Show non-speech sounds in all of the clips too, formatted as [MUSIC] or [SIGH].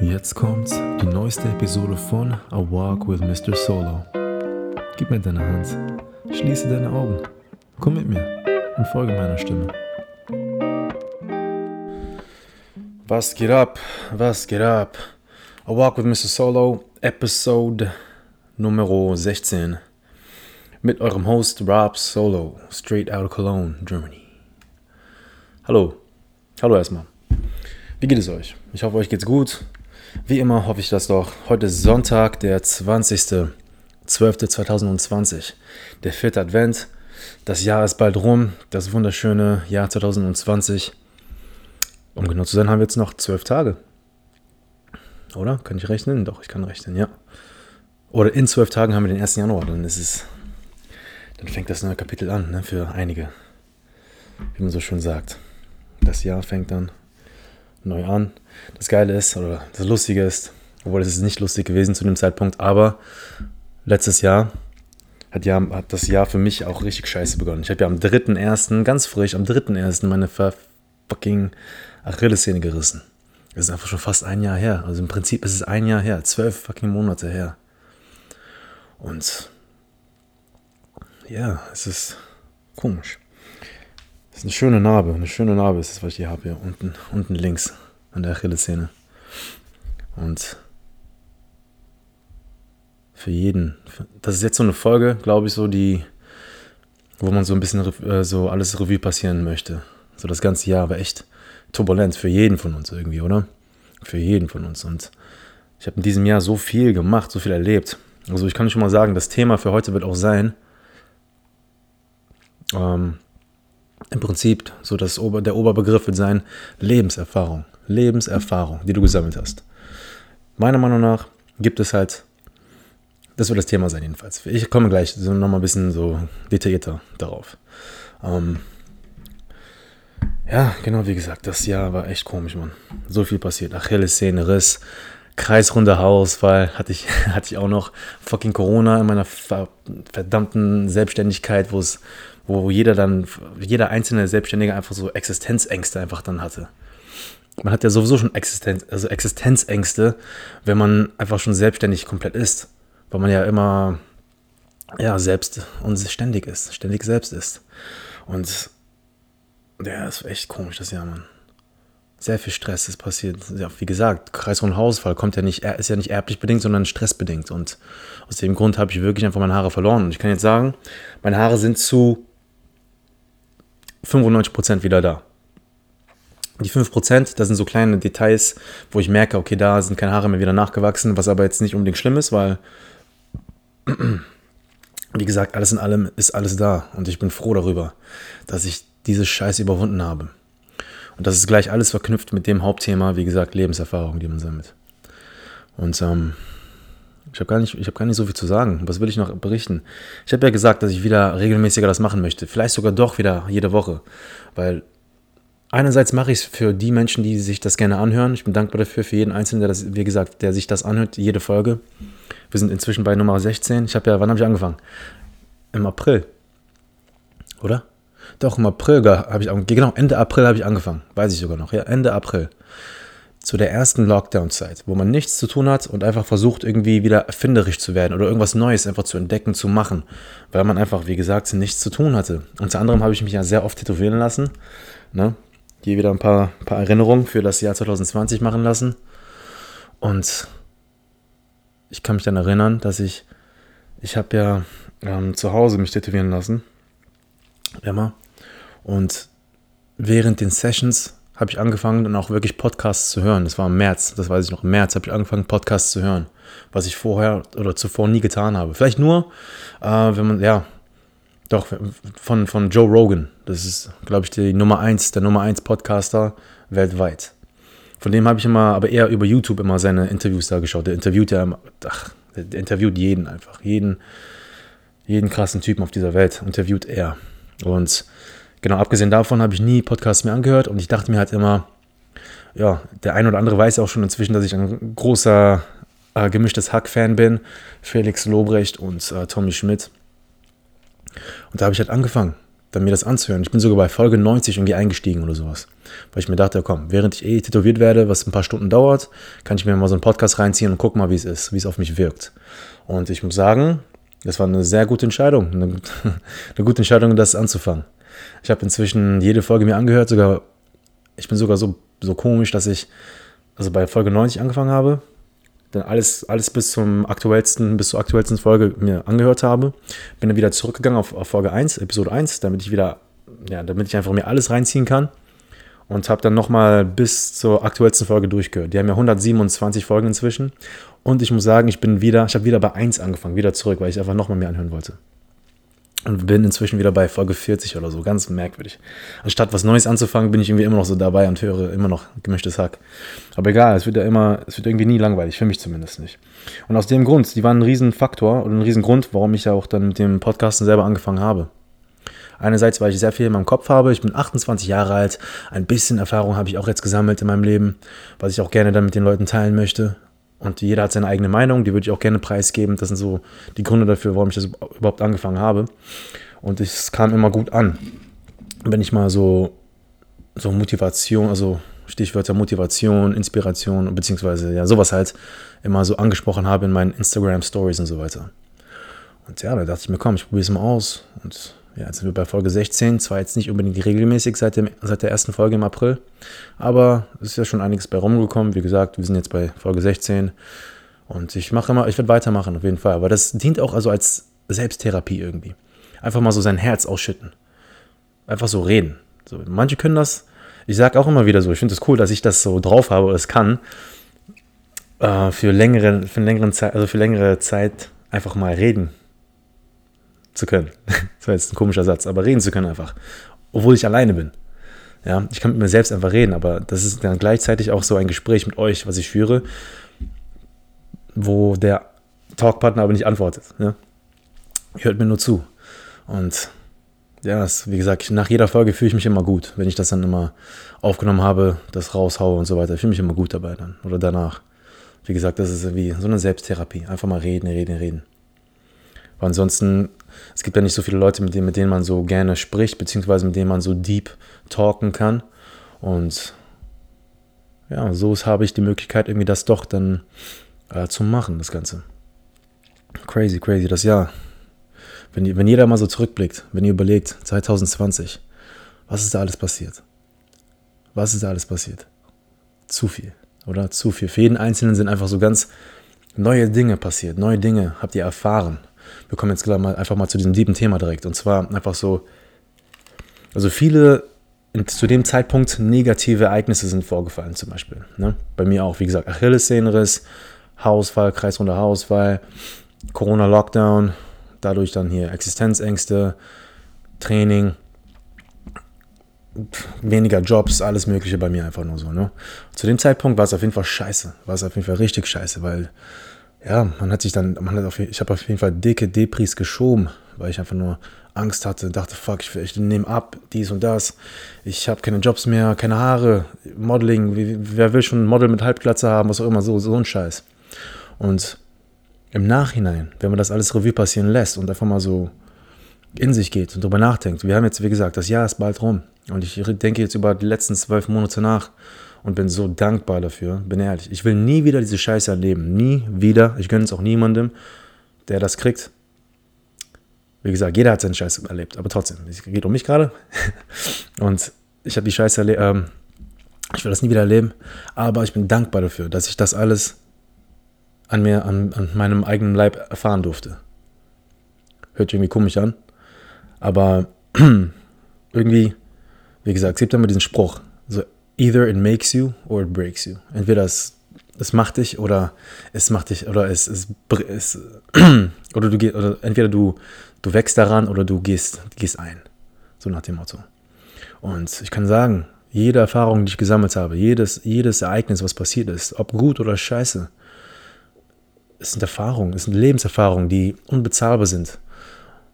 Jetzt kommt die neueste Episode von A Walk with Mr. Solo. Gib mir deine Hand, schließe deine Augen, komm mit mir und folge meiner Stimme. Was geht ab? Was geht ab? A Walk with Mr. Solo, Episode Nummer 16. Mit eurem Host Rob Solo, straight out of Cologne, Germany. Hallo. Hallo erstmal. Wie geht es euch? Ich hoffe, euch geht's gut. Wie immer hoffe ich das doch. Heute ist Sonntag, der 20.12.2020. Der vierte Advent. Das Jahr ist bald rum. Das wunderschöne Jahr 2020. Um genau zu sein, haben wir jetzt noch zwölf Tage. Oder? Kann ich rechnen? Doch, ich kann rechnen, ja. Oder in zwölf Tagen haben wir den 1. Januar. Dann ist es. Dann fängt das neue Kapitel an, ne, für einige. Wie man so schön sagt. Das Jahr fängt dann neu an. Das Geile ist, oder das Lustige ist, obwohl es ist nicht lustig gewesen zu dem Zeitpunkt, aber letztes Jahr hat, ja, hat das Jahr für mich auch richtig scheiße begonnen. Ich habe ja am 3.1., ganz frisch, am 3.1. meine fucking Achillessehne gerissen. Das ist einfach schon fast ein Jahr her. Also im Prinzip ist es ein Jahr her, zwölf fucking Monate her. Und ja, es ist komisch. Ist eine schöne Narbe. Eine schöne Narbe ist das, was ich hier habe. Hier unten, unten links an der Achillessehne. Und für jeden. Das ist jetzt so eine Folge, glaube ich, so die, wo man so ein bisschen äh, so alles Revue passieren möchte. So das ganze Jahr war echt turbulent für jeden von uns irgendwie, oder? Für jeden von uns. Und ich habe in diesem Jahr so viel gemacht, so viel erlebt. Also ich kann schon mal sagen, das Thema für heute wird auch sein, ähm, im Prinzip so das Ober, der Oberbegriff wird sein Lebenserfahrung. Lebenserfahrung, die du gesammelt hast. Meiner Meinung nach gibt es halt, das wird das Thema sein jedenfalls. Ich komme gleich so nochmal ein bisschen so detaillierter darauf. Ähm, ja, genau wie gesagt, das Jahr war echt komisch, Mann. So viel passiert. Achillessehne, Riss, kreisrunder Haarausfall hatte ich, [LAUGHS] hatte ich auch noch. Fucking Corona in meiner verdammten Selbstständigkeit, wo es wo jeder dann, jeder einzelne Selbstständige einfach so Existenzängste einfach dann hatte. Man hat ja sowieso schon Existenz, also Existenzängste, wenn man einfach schon selbstständig komplett ist. Weil man ja immer ja, selbst und ständig ist, ständig selbst ist. Und ja, das war echt komisch das Jahr, Mann. Sehr viel Stress ist passiert. Ja, wie gesagt, Kreisrunden Hausfall kommt ja nicht, ist ja nicht erblich bedingt, sondern stressbedingt. Und aus dem Grund habe ich wirklich einfach meine Haare verloren. Und ich kann jetzt sagen, meine Haare sind zu 95% wieder da. Die 5%, das sind so kleine Details, wo ich merke, okay, da sind keine Haare mehr wieder nachgewachsen, was aber jetzt nicht unbedingt schlimm ist, weil, [CLEARS THROAT] wie gesagt, alles in allem ist alles da. Und ich bin froh darüber, dass ich diese Scheiße überwunden habe. Und das ist gleich alles verknüpft mit dem Hauptthema, wie gesagt, Lebenserfahrung, die man sammelt. Und ähm, ich habe gar, nicht, hab gar nicht so viel zu sagen. Was will ich noch berichten? Ich habe ja gesagt, dass ich wieder regelmäßiger das machen möchte. Vielleicht sogar doch wieder jede Woche. Weil einerseits mache ich es für die Menschen, die sich das gerne anhören. Ich bin dankbar dafür, für jeden Einzelnen, der das, wie gesagt, der sich das anhört, jede Folge. Wir sind inzwischen bei Nummer 16. Ich habe ja, wann habe ich angefangen? Im April. Oder? Doch, im April habe ich. Genau, Ende April habe ich angefangen. Weiß ich sogar noch. Ja, Ende April zu der ersten Lockdown-Zeit, wo man nichts zu tun hat und einfach versucht, irgendwie wieder erfinderisch zu werden oder irgendwas Neues einfach zu entdecken, zu machen, weil man einfach, wie gesagt, nichts zu tun hatte. Unter anderem habe ich mich ja sehr oft tätowieren lassen. Ne? Hier wieder ein paar, paar Erinnerungen für das Jahr 2020 machen lassen. Und ich kann mich dann erinnern, dass ich, ich habe ja ähm, zu Hause mich tätowieren lassen. Immer. Und während den Sessions habe ich angefangen, dann auch wirklich Podcasts zu hören. Das war im März, das weiß ich noch. Im März habe ich angefangen, Podcasts zu hören, was ich vorher oder zuvor nie getan habe. Vielleicht nur, äh, wenn man, ja, doch, von, von Joe Rogan. Das ist, glaube ich, die Nummer 1, der Nummer 1 Podcaster weltweit. Von dem habe ich immer, aber eher über YouTube immer seine Interviews da geschaut. Der interviewt ja, ach, der interviewt jeden einfach. Jeden, jeden krassen Typen auf dieser Welt interviewt er. Und genau, abgesehen davon habe ich nie Podcasts mehr angehört und ich dachte mir halt immer, ja, der ein oder andere weiß auch schon inzwischen, dass ich ein großer äh, gemischtes Hack-Fan bin. Felix Lobrecht und äh, Tommy Schmidt. Und da habe ich halt angefangen, dann mir das anzuhören. Ich bin sogar bei Folge 90 irgendwie eingestiegen oder sowas. Weil ich mir dachte, komm, während ich eh tätowiert werde, was ein paar Stunden dauert, kann ich mir mal so einen Podcast reinziehen und gucken mal, wie es ist, wie es auf mich wirkt. Und ich muss sagen, das war eine sehr gute Entscheidung. Eine, [LAUGHS] eine gute Entscheidung, das anzufangen. Ich habe inzwischen jede Folge mir angehört, sogar, ich bin sogar so, so komisch, dass ich also bei Folge 90 angefangen habe, dann alles, alles bis zum aktuellsten, bis zur aktuellsten Folge mir angehört habe. Bin dann wieder zurückgegangen auf, auf Folge 1, Episode 1, damit ich wieder, ja, damit ich einfach mir alles reinziehen kann. Und habe dann nochmal bis zur aktuellsten Folge durchgehört. Die haben ja 127 Folgen inzwischen. Und ich muss sagen, ich bin wieder, ich habe wieder bei 1 angefangen, wieder zurück, weil ich einfach nochmal mehr anhören wollte. Und bin inzwischen wieder bei Folge 40 oder so, ganz merkwürdig. Anstatt was Neues anzufangen, bin ich irgendwie immer noch so dabei und höre immer noch gemischtes Hack. Aber egal, es wird ja immer, es wird irgendwie nie langweilig, für mich zumindest nicht. Und aus dem Grund, die waren ein Riesenfaktor und ein Riesengrund, warum ich ja auch dann mit dem Podcasten selber angefangen habe. Einerseits, weil ich sehr viel in meinem Kopf habe. Ich bin 28 Jahre alt. Ein bisschen Erfahrung habe ich auch jetzt gesammelt in meinem Leben, was ich auch gerne dann mit den Leuten teilen möchte. Und jeder hat seine eigene Meinung, die würde ich auch gerne preisgeben. Das sind so die Gründe dafür, warum ich das überhaupt angefangen habe. Und es kam immer gut an. Wenn ich mal so, so Motivation, also Stichwörter Motivation, Inspiration, beziehungsweise ja, sowas halt immer so angesprochen habe in meinen Instagram Stories und so weiter. Und ja, da dachte ich mir, komm, ich probiere es mal aus. Und ja, jetzt sind wir bei Folge 16. Zwar jetzt nicht unbedingt regelmäßig seit, dem, seit der ersten Folge im April, aber es ist ja schon einiges bei rumgekommen. Wie gesagt, wir sind jetzt bei Folge 16 und ich mache immer, ich werde weitermachen auf jeden Fall. Aber das dient auch also als Selbsttherapie irgendwie. Einfach mal so sein Herz ausschütten. Einfach so reden. So, manche können das, ich sage auch immer wieder so, ich finde es das cool, dass ich das so drauf habe oder es kann, äh, für längere, für längere Zeit, also für längere Zeit einfach mal reden zu können. [LAUGHS] Das war jetzt ein komischer Satz, aber reden zu können einfach. Obwohl ich alleine bin. Ja, ich kann mit mir selbst einfach reden, aber das ist dann gleichzeitig auch so ein Gespräch mit euch, was ich führe, wo der Talkpartner aber nicht antwortet. Ja? Hört mir nur zu. Und ja, das, wie gesagt, nach jeder Folge fühle ich mich immer gut, wenn ich das dann immer aufgenommen habe, das raushaue und so weiter. Ich fühle mich immer gut dabei dann oder danach. Wie gesagt, das ist wie so eine Selbsttherapie. Einfach mal reden, reden, reden. Weil ansonsten, es gibt ja nicht so viele Leute, mit denen, mit denen man so gerne spricht, beziehungsweise mit denen man so deep talken kann. Und ja, so habe ich die Möglichkeit, irgendwie das doch dann äh, zu machen, das Ganze. Crazy, crazy, das Jahr. Wenn, wenn jeder mal so zurückblickt, wenn ihr überlegt, 2020, was ist da alles passiert? Was ist da alles passiert? Zu viel, oder? Zu viel. Für jeden Einzelnen sind einfach so ganz neue Dinge passiert, neue Dinge habt ihr erfahren wir kommen jetzt gleich mal einfach mal zu diesem lieben Thema direkt. Und zwar einfach so, also viele zu dem Zeitpunkt negative Ereignisse sind vorgefallen, zum Beispiel. Ne? Bei mir auch, wie gesagt, Achillessehnenriss, Haarausfall, kreisrunder Haarausfall, Corona-Lockdown, dadurch dann hier Existenzängste, Training, weniger Jobs, alles Mögliche bei mir einfach nur so. Ne? Zu dem Zeitpunkt war es auf jeden Fall scheiße, war es auf jeden Fall richtig scheiße, weil ja, man hat sich dann, man hat auf, ich habe auf jeden Fall dicke Depris geschoben, weil ich einfach nur Angst hatte, dachte, fuck, ich, ich nehme ab, dies und das. Ich habe keine Jobs mehr, keine Haare, Modeling, wie, wer will schon ein Model mit Halbglatze haben, was auch immer, so, so ein Scheiß. Und im Nachhinein, wenn man das alles Revue passieren lässt und einfach mal so in sich geht und darüber nachdenkt, wir haben jetzt, wie gesagt, das Jahr ist bald rum und ich denke jetzt über die letzten zwölf Monate nach und bin so dankbar dafür. Bin ehrlich, ich will nie wieder diese Scheiße erleben. Nie wieder. Ich gönne es auch niemandem, der das kriegt. Wie gesagt, jeder hat seinen Scheiß erlebt, aber trotzdem, es geht um mich gerade. [LAUGHS] Und ich habe die Scheiße erlebt. Ähm, ich will das nie wieder erleben, aber ich bin dankbar dafür, dass ich das alles an mir, an, an meinem eigenen Leib erfahren durfte. Hört irgendwie komisch an, aber [CLEARS THROAT] irgendwie, wie gesagt, es gibt immer diesen Spruch, so either it makes you or it breaks you. Entweder es, es macht dich oder es macht dich oder es, es, es [CLEARS THROAT] oder du gehst oder entweder du du wächst daran oder du gehst gehst ein. So nach dem Motto. Und ich kann sagen, jede Erfahrung, die ich gesammelt habe, jedes, jedes Ereignis, was passiert ist, ob gut oder scheiße, es sind Erfahrungen, es sind Lebenserfahrungen, die unbezahlbar sind.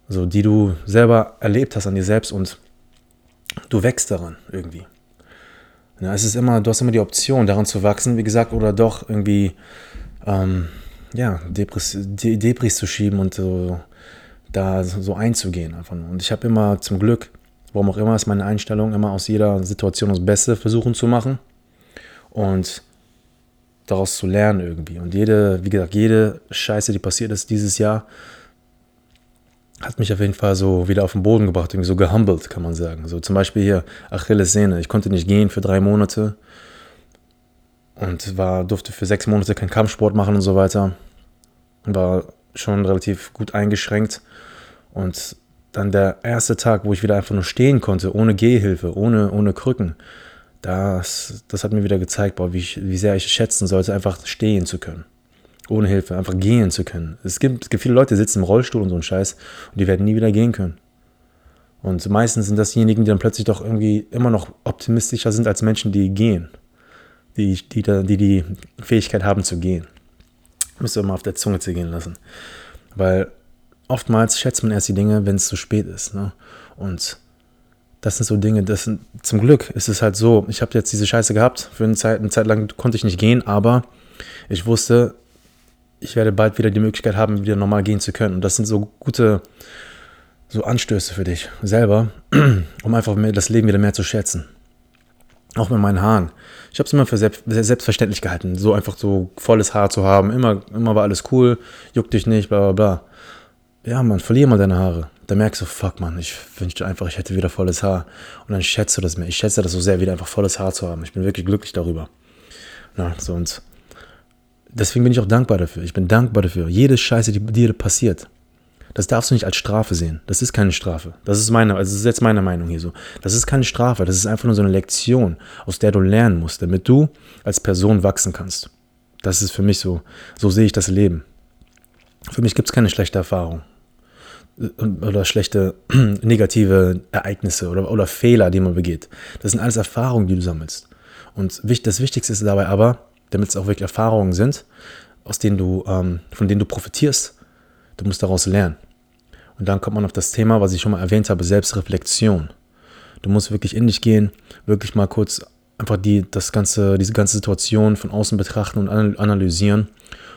Also die du selber erlebt hast an dir selbst und du wächst daran irgendwie. Ja, es ist immer, du hast immer die Option, daran zu wachsen, wie gesagt, oder doch irgendwie, ähm, ja, Depris, Depris zu schieben und so, da so einzugehen einfach nur. Und ich habe immer zum Glück Warum auch immer ist meine Einstellung, immer aus jeder Situation das Beste versuchen zu machen und daraus zu lernen irgendwie. Und jede, wie gesagt, jede Scheiße, die passiert ist dieses Jahr, hat mich auf jeden Fall so wieder auf den Boden gebracht, irgendwie so gehumbelt, kann man sagen. So zum Beispiel hier Achillessehne. Ich konnte nicht gehen für drei Monate und war, durfte für sechs Monate keinen Kampfsport machen und so weiter. War schon relativ gut eingeschränkt. Und dann der erste Tag, wo ich wieder einfach nur stehen konnte, ohne Gehhilfe, ohne, ohne Krücken, das, das hat mir wieder gezeigt, boah, wie, ich, wie sehr ich schätzen sollte, einfach stehen zu können ohne Hilfe einfach gehen zu können. Es gibt, es gibt viele Leute, die sitzen im Rollstuhl und so ein Scheiß und die werden nie wieder gehen können. Und meistens sind das diejenigen, die dann plötzlich doch irgendwie immer noch optimistischer sind als Menschen, die gehen. Die die, die, die Fähigkeit haben zu gehen. Müsst ihr mal auf der Zunge zu gehen lassen. Weil oftmals schätzt man erst die Dinge, wenn es zu spät ist. Ne? Und das sind so Dinge, das sind, zum Glück ist es halt so, ich habe jetzt diese Scheiße gehabt, für eine Zeit, eine Zeit lang konnte ich nicht gehen, aber ich wusste, ich werde bald wieder die Möglichkeit haben, wieder normal gehen zu können. Und das sind so gute so Anstöße für dich selber, [CLEARS THROAT] um einfach mehr, das Leben wieder mehr zu schätzen. Auch mit meinen Haaren. Ich habe es immer für selbst, selbstverständlich gehalten, so einfach so volles Haar zu haben. Immer, immer war alles cool, juckt dich nicht, bla bla bla. Ja, man, verlier mal deine Haare. Da merkst du, fuck man, ich wünschte einfach, ich hätte wieder volles Haar. Und dann schätze du das mehr. Ich schätze das so sehr, wieder einfach volles Haar zu haben. Ich bin wirklich glücklich darüber. Na, so und deswegen bin ich auch dankbar dafür. Ich bin dankbar dafür. Jede Scheiße, die dir passiert, das darfst du nicht als Strafe sehen. Das ist keine Strafe. Das ist meine, also das ist jetzt meine Meinung hier so. Das ist keine Strafe. Das ist einfach nur so eine Lektion, aus der du lernen musst, damit du als Person wachsen kannst. Das ist für mich so, so sehe ich das Leben. Für mich gibt es keine schlechte Erfahrung oder schlechte [CLEARS THROAT] negative Ereignisse oder, oder Fehler, die man begeht. Das sind alles Erfahrungen, die du sammelst. Und das Wichtigste ist dabei aber, damit es auch wirklich Erfahrungen sind, aus denen du, ähm, von denen du profitierst. Du musst daraus lernen. Und dann kommt man auf das Thema, was ich schon mal erwähnt habe, Selbstreflexion. Du musst wirklich in dich gehen, wirklich mal kurz einfach die, das ganze, diese ganze Situation von außen betrachten und analysieren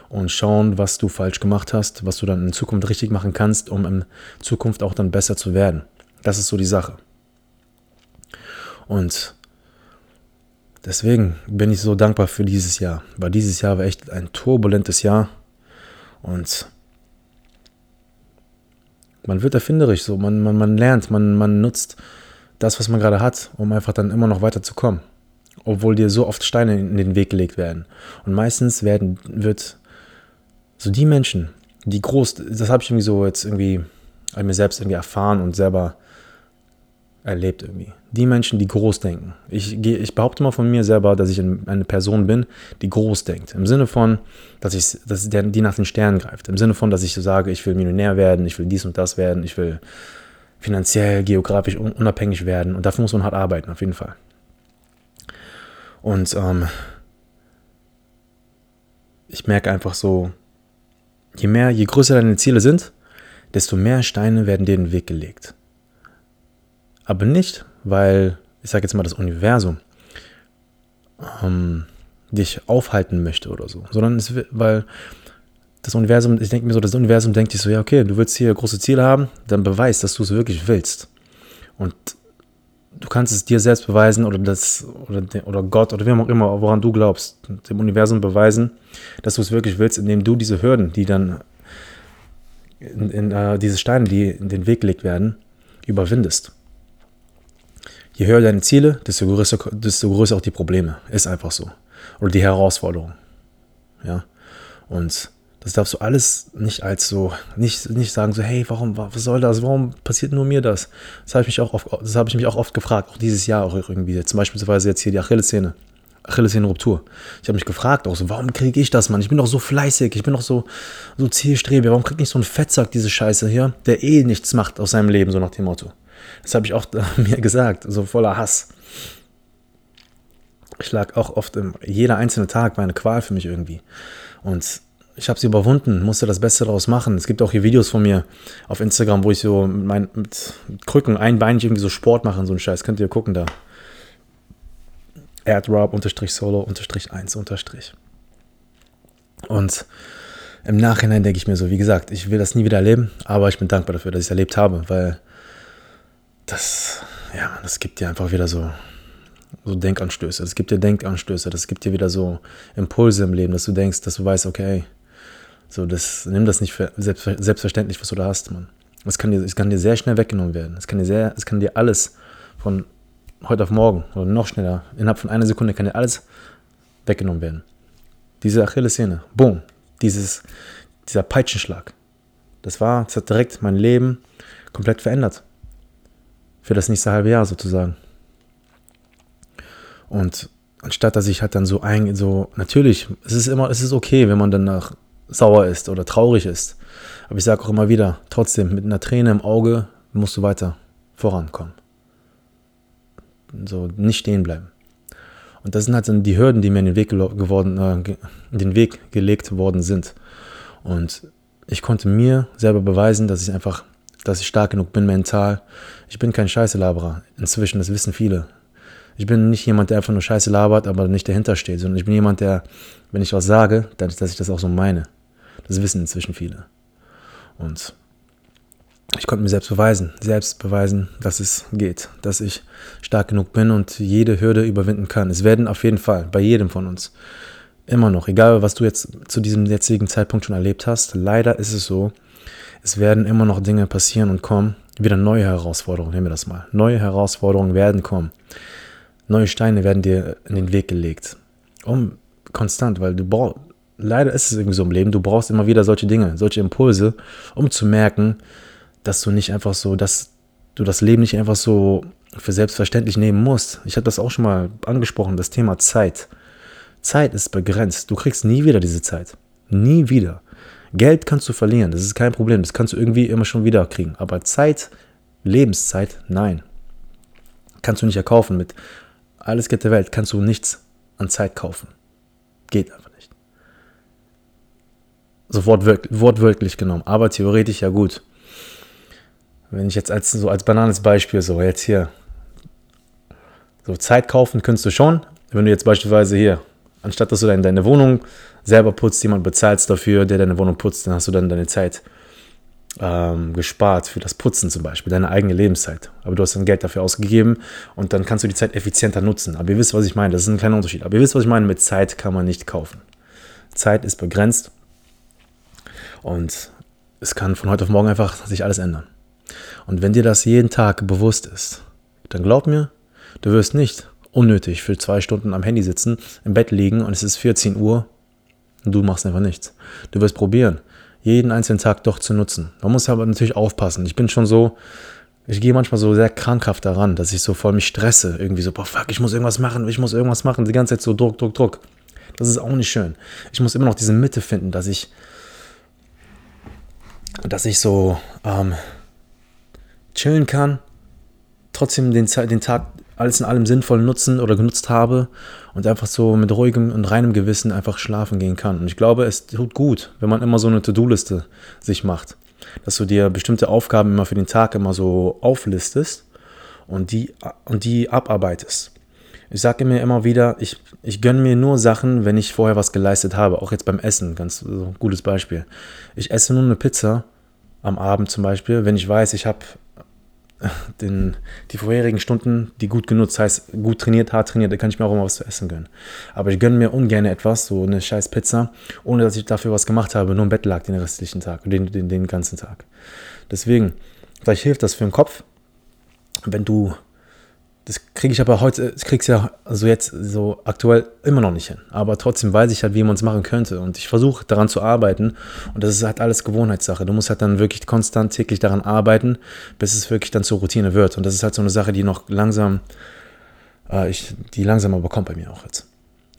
und schauen, was du falsch gemacht hast, was du dann in Zukunft richtig machen kannst, um in Zukunft auch dann besser zu werden. Das ist so die Sache. Und Deswegen bin ich so dankbar für dieses Jahr, weil dieses Jahr war echt ein turbulentes Jahr und man wird erfinderisch so, man, man, man lernt, man, man nutzt das, was man gerade hat, um einfach dann immer noch weiterzukommen. Obwohl dir so oft Steine in den Weg gelegt werden. Und meistens werden, wird so die Menschen, die groß, das habe ich irgendwie so jetzt irgendwie an mir selbst irgendwie erfahren und selber erlebt irgendwie. Die Menschen, die groß denken. Ich, ich behaupte mal von mir selber, dass ich eine Person bin, die groß denkt. Im Sinne von, dass ich, dass der, die nach den Sternen greift. Im Sinne von, dass ich so sage, ich will Millionär werden, ich will dies und das werden, ich will finanziell, geografisch unabhängig werden. Und dafür muss man hart arbeiten, auf jeden Fall. Und ähm, ich merke einfach so, je mehr, je größer deine Ziele sind, desto mehr Steine werden dir in den Weg gelegt. Aber nicht, weil, ich sage jetzt mal, das Universum ähm, dich aufhalten möchte oder so, sondern es, weil das Universum, ich denke mir so, das Universum denkt sich so, ja, okay, du willst hier große Ziele haben, dann beweis, dass du es wirklich willst. Und du kannst es dir selbst beweisen oder das oder, oder Gott oder wem auch immer, woran du glaubst, dem Universum beweisen, dass du es wirklich willst, indem du diese Hürden, die dann in, in uh, diese Steine, die in den Weg gelegt werden, überwindest je höher deine Ziele, desto größer, desto größer auch die Probleme. Ist einfach so. Oder die Herausforderungen. Ja. Und das darfst du alles nicht als so, nicht, nicht sagen so, hey, warum, was soll das? Warum passiert nur mir das? Das habe ich mich auch oft, ich mich auch oft gefragt, auch dieses Jahr auch irgendwie. Zum Beispiel jetzt hier die Achillessehne. Achillessehnenruptur. Ich habe mich gefragt auch so, warum kriege ich das, Mann? Ich bin doch so fleißig, ich bin doch so, so zielstrebig. Warum kriegt nicht so ein Fettsack diese Scheiße hier, der eh nichts macht aus seinem Leben, so nach dem Motto. Das habe ich auch [LAUGHS] mir gesagt, so voller Hass. Ich lag auch oft, im, jeder einzelne Tag war eine Qual für mich irgendwie. Und ich habe sie überwunden, musste das Beste daraus machen. Es gibt auch hier Videos von mir auf Instagram, wo ich so mit, mein, mit Krücken einbeinig irgendwie so Sport mache und so einen Scheiß. Könnt ihr gucken da. AdRob-Solo-1- Und im Nachhinein denke ich mir so, wie gesagt, ich will das nie wieder erleben, aber ich bin dankbar dafür, dass ich es erlebt habe, weil das, ja, das gibt dir einfach wieder so, so Denkanstöße. Das gibt dir Denkanstöße. Das gibt dir wieder so Impulse im Leben, dass du denkst, dass du weißt, okay, so, das, nimm das nicht für selbstverständlich, was du da hast, Mann. Es kann dir, kann dir sehr schnell weggenommen werden. Es kann dir kann dir alles von heute auf morgen oder noch schneller, innerhalb von einer Sekunde kann dir alles weggenommen werden. Diese Achillessehne, boom, dieses, dieser Peitschenschlag, das war, das hat direkt mein Leben komplett verändert. Für das nächste halbe Jahr sozusagen. Und anstatt dass ich halt dann so ein, so, natürlich, es ist immer, es ist okay, wenn man danach sauer ist oder traurig ist. Aber ich sage auch immer wieder, trotzdem, mit einer Träne im Auge musst du weiter vorankommen. So, nicht stehen bleiben. Und das sind halt dann die Hürden, die mir in den Weg, geworden, äh, in den Weg gelegt worden sind. Und ich konnte mir selber beweisen, dass ich einfach, dass ich stark genug bin mental. Ich bin kein Scheiße-Laberer. Inzwischen, das wissen viele. Ich bin nicht jemand, der einfach nur Scheiße labert, aber nicht dahinter steht, sondern ich bin jemand, der, wenn ich was sage, dann, dass ich das auch so meine. Das wissen inzwischen viele. Und ich konnte mir selbst beweisen, selbst beweisen, dass es geht, dass ich stark genug bin und jede Hürde überwinden kann. Es werden auf jeden Fall bei jedem von uns immer noch, egal was du jetzt zu diesem jetzigen Zeitpunkt schon erlebt hast, leider ist es so, es werden immer noch Dinge passieren und kommen, wieder neue Herausforderungen, nehmen wir das mal. Neue Herausforderungen werden kommen. Neue Steine werden dir in den Weg gelegt. Um konstant, weil du brauchst, leider ist es irgendwie so im Leben, du brauchst immer wieder solche Dinge, solche Impulse, um zu merken, dass du nicht einfach so, dass du das Leben nicht einfach so für selbstverständlich nehmen musst. Ich habe das auch schon mal angesprochen, das Thema Zeit. Zeit ist begrenzt. Du kriegst nie wieder diese Zeit. Nie wieder. Geld kannst du verlieren, das ist kein Problem. Das kannst du irgendwie immer schon wieder kriegen. Aber Zeit, Lebenszeit, nein. Kannst du nicht erkaufen. Mit alles Geld der Welt kannst du nichts an Zeit kaufen. Geht einfach nicht. So wortwörtlich, genommen. Aber theoretisch ja gut. Wenn ich jetzt als, so als banales Beispiel, so jetzt hier, so Zeit kaufen könntest du schon, wenn du jetzt beispielsweise hier, anstatt dass du dann deine Wohnung selber putzt, jemand bezahlst dafür, der deine Wohnung putzt, dann hast du dann deine Zeit ähm, gespart für das Putzen zum Beispiel, deine eigene Lebenszeit. Aber du hast dann Geld dafür ausgegeben und dann kannst du die Zeit effizienter nutzen. Aber ihr wisst, was ich meine, das ist ein kleiner Unterschied. Aber ihr wisst, was ich meine, mit Zeit kann man nicht kaufen. Zeit ist begrenzt und es kann von heute auf morgen einfach sich alles ändern. Und wenn dir das jeden Tag bewusst ist, dann glaub mir, du wirst nicht unnötig für zwei Stunden am Handy sitzen, im Bett liegen und es ist 14 Uhr und du machst einfach nichts. Du wirst probieren, jeden einzelnen Tag doch zu nutzen. Man muss aber natürlich aufpassen. Ich bin schon so, ich gehe manchmal so sehr krankhaft daran, dass ich so voll mich stresse. Irgendwie so, boah, fuck, ich muss irgendwas machen, ich muss irgendwas machen. Die ganze Zeit so Druck, Druck, Druck. Das ist auch nicht schön. Ich muss immer noch diese Mitte finden, dass ich, dass ich so, ähm, chillen kann, trotzdem den, den Tag alles in allem sinnvoll nutzen oder genutzt habe und einfach so mit ruhigem und reinem Gewissen einfach schlafen gehen kann. Und ich glaube, es tut gut, wenn man immer so eine To-Do-Liste sich macht, dass du dir bestimmte Aufgaben immer für den Tag immer so auflistest und die, und die abarbeitest. Ich sage mir immer wieder, ich, ich gönne mir nur Sachen, wenn ich vorher was geleistet habe. Auch jetzt beim Essen, ganz so gutes Beispiel. Ich esse nur eine Pizza am Abend zum Beispiel, wenn ich weiß, ich habe den, die vorherigen Stunden, die gut genutzt, heißt gut trainiert, hart trainiert, da kann ich mir auch immer was zu essen gönnen. Aber ich gönne mir ungern etwas, so eine scheiß Pizza, ohne dass ich dafür was gemacht habe, nur im Bett lag den restlichen Tag, den, den, den ganzen Tag. Deswegen, vielleicht hilft das für den Kopf, wenn du das kriege ich aber heute, ich kriege es ja also jetzt so aktuell immer noch nicht hin. Aber trotzdem weiß ich halt, wie man es machen könnte. Und ich versuche daran zu arbeiten. Und das ist halt alles Gewohnheitssache. Du musst halt dann wirklich konstant täglich daran arbeiten, bis es wirklich dann zur Routine wird. Und das ist halt so eine Sache, die noch langsam, äh, ich, die langsamer bekommt bei mir auch jetzt.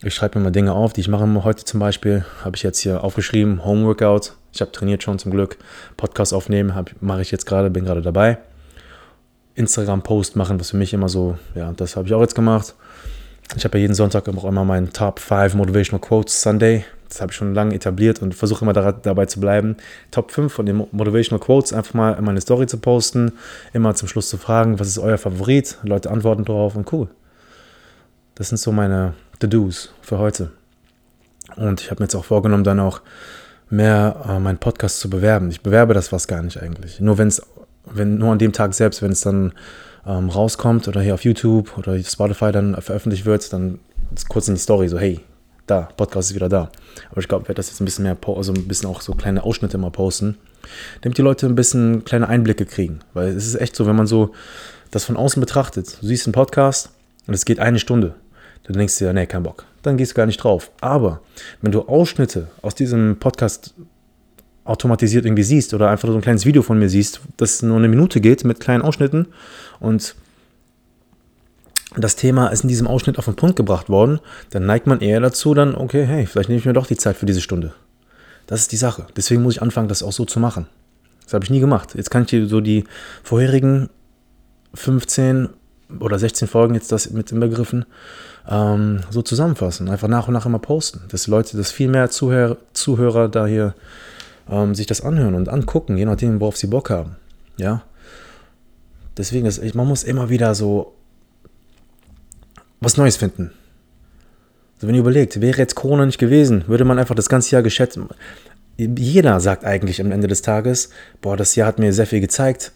Ich schreibe mir mal Dinge auf, die ich mache. Heute zum Beispiel habe ich jetzt hier aufgeschrieben, Homeworkout. Ich habe trainiert schon zum Glück. Podcast aufnehmen mache ich jetzt gerade, bin gerade dabei. Instagram-Post machen, was für mich immer so, ja, das habe ich auch jetzt gemacht. Ich habe ja jeden Sonntag auch immer meinen Top 5 Motivational Quotes Sunday. Das habe ich schon lange etabliert und versuche immer da, dabei zu bleiben. Top 5 von den Motivational Quotes einfach mal in meine Story zu posten, immer zum Schluss zu fragen, was ist euer Favorit? Leute antworten darauf und cool. Das sind so meine To-Dos für heute. Und ich habe mir jetzt auch vorgenommen, dann auch mehr äh, meinen Podcast zu bewerben. Ich bewerbe das was gar nicht eigentlich. Nur wenn es wenn nur an dem Tag selbst, wenn es dann ähm, rauskommt oder hier auf YouTube oder Spotify dann veröffentlicht wird, dann kurz in die Story so, hey, da, Podcast ist wieder da. Aber ich glaube, ich werde das jetzt ein bisschen mehr, also ein bisschen auch so kleine Ausschnitte mal posten, damit die Leute ein bisschen kleine Einblicke kriegen. Weil es ist echt so, wenn man so das von außen betrachtet, du siehst einen Podcast und es geht eine Stunde, dann denkst du ja, nee, kein Bock. Dann gehst du gar nicht drauf. Aber wenn du Ausschnitte aus diesem Podcast automatisiert irgendwie siehst oder einfach so ein kleines Video von mir siehst, das nur eine Minute geht mit kleinen Ausschnitten und das Thema ist in diesem Ausschnitt auf den Punkt gebracht worden, dann neigt man eher dazu, dann, okay, hey, vielleicht nehme ich mir doch die Zeit für diese Stunde. Das ist die Sache. Deswegen muss ich anfangen, das auch so zu machen. Das habe ich nie gemacht. Jetzt kann ich dir so die vorherigen 15 oder 16 Folgen jetzt das mit den Begriffen ähm, so zusammenfassen. Einfach nach und nach immer posten. Dass Leute, dass viel mehr Zuhörer, Zuhörer da hier ähm, sich das anhören und angucken, je nachdem, worauf sie Bock haben. Ja. Deswegen, ist, man muss immer wieder so was Neues finden. Also wenn ihr überlegt, wäre jetzt Corona nicht gewesen, würde man einfach das ganze Jahr geschätzt. Jeder sagt eigentlich am Ende des Tages, boah, das Jahr hat mir sehr viel gezeigt,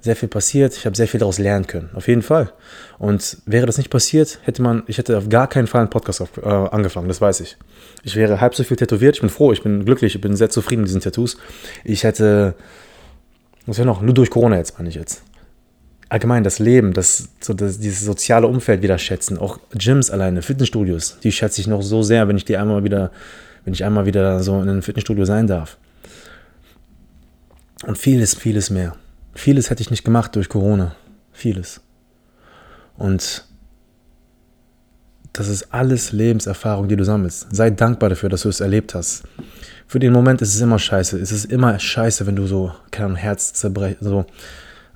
sehr viel passiert, ich habe sehr viel daraus lernen können. Auf jeden Fall. Und wäre das nicht passiert, hätte man, ich hätte auf gar keinen Fall einen Podcast auf, äh, angefangen, das weiß ich. Ich wäre halb so viel tätowiert, ich bin froh, ich bin glücklich, ich bin sehr zufrieden mit diesen Tattoos. Ich hätte, was wäre noch, nur durch Corona jetzt, meine ich jetzt allgemein das Leben, das, so das, dieses soziale Umfeld wieder schätzen. Auch Gyms alleine, Fitnessstudios, die schätze ich noch so sehr, wenn ich die einmal wieder, wenn ich einmal wieder so in einem Fitnessstudio sein darf. Und vieles, vieles mehr. Vieles hätte ich nicht gemacht durch Corona. Vieles. Und das ist alles Lebenserfahrung, die du sammelst. Sei dankbar dafür, dass du es erlebt hast. Für den Moment ist es immer scheiße. Es ist immer scheiße, wenn du so, kein Herz zerbrechst, so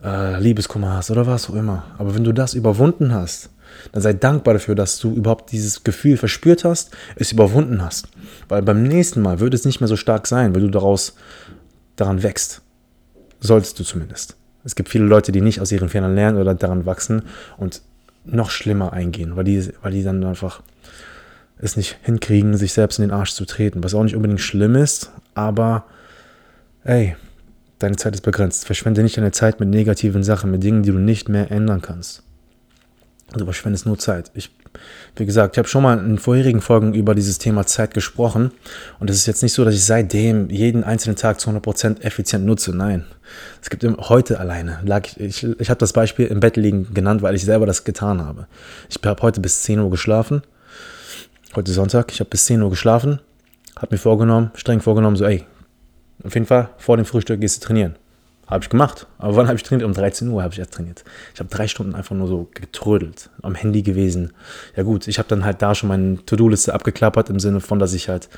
äh, Liebeskummer hast oder was auch immer. Aber wenn du das überwunden hast, dann sei dankbar dafür, dass du überhaupt dieses Gefühl verspürt hast, es überwunden hast. Weil beim nächsten Mal wird es nicht mehr so stark sein, weil du daraus daran wächst. Solltest du zumindest. Es gibt viele Leute, die nicht aus ihren Fehlern lernen oder daran wachsen und noch schlimmer eingehen, weil die, weil die dann einfach es nicht hinkriegen, sich selbst in den Arsch zu treten. Was auch nicht unbedingt schlimm ist, aber ey, Deine Zeit ist begrenzt. Verschwende nicht deine Zeit mit negativen Sachen, mit Dingen, die du nicht mehr ändern kannst. Du verschwendest nur Zeit. Ich, wie gesagt, ich habe schon mal in vorherigen Folgen über dieses Thema Zeit gesprochen. Und es ist jetzt nicht so, dass ich seitdem jeden einzelnen Tag zu 100% effizient nutze. Nein. Es gibt heute alleine. Lag ich ich, habe das Beispiel im Bett liegen genannt, weil ich selber das getan habe. Ich habe heute bis 10 Uhr geschlafen. Heute Sonntag. Ich habe bis 10 Uhr geschlafen. Habe mir vorgenommen, streng vorgenommen, so, ey, auf jeden Fall, vor dem Frühstück gehst du trainieren. Habe ich gemacht. Aber wann habe ich trainiert? Um 13 Uhr habe ich erst trainiert. Ich habe drei Stunden einfach nur so getrödelt, am Handy gewesen. Ja gut, ich habe dann halt da schon meine To-Do-Liste abgeklappert, im Sinne von, dass ich halt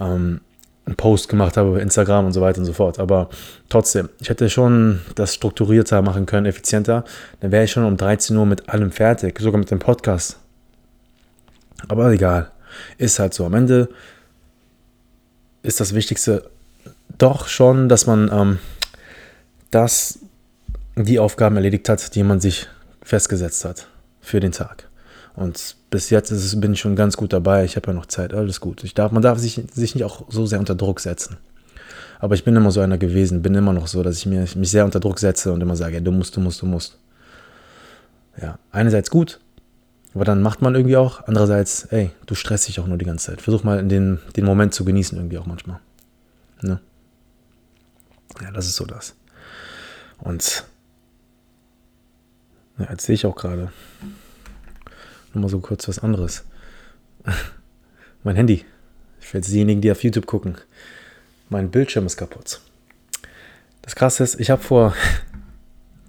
ähm, einen Post gemacht habe über Instagram und so weiter und so fort. Aber trotzdem, ich hätte schon das strukturierter machen können, effizienter. Dann wäre ich schon um 13 Uhr mit allem fertig, sogar mit dem Podcast. Aber egal, ist halt so. Am Ende ist das Wichtigste, doch schon, dass man ähm, das, die Aufgaben erledigt hat, die man sich festgesetzt hat für den Tag. Und bis jetzt es, bin ich schon ganz gut dabei. Ich habe ja noch Zeit, alles gut. Ich darf, man darf sich, sich nicht auch so sehr unter Druck setzen. Aber ich bin immer so einer gewesen, bin immer noch so, dass ich mir, mich sehr unter Druck setze und immer sage, ja, du musst, du musst, du musst. Ja, einerseits gut, aber dann macht man irgendwie auch. Andererseits, ey, du stresst dich auch nur die ganze Zeit. Versuch mal den, den Moment zu genießen irgendwie auch manchmal. Ne? Ja, das ist so das. Und ja, jetzt sehe ich auch gerade nochmal so kurz was anderes. [LAUGHS] mein Handy. Für jetzt diejenigen, die auf YouTube gucken. Mein Bildschirm ist kaputt. Das Krasse ist, ich habe vor. [LAUGHS]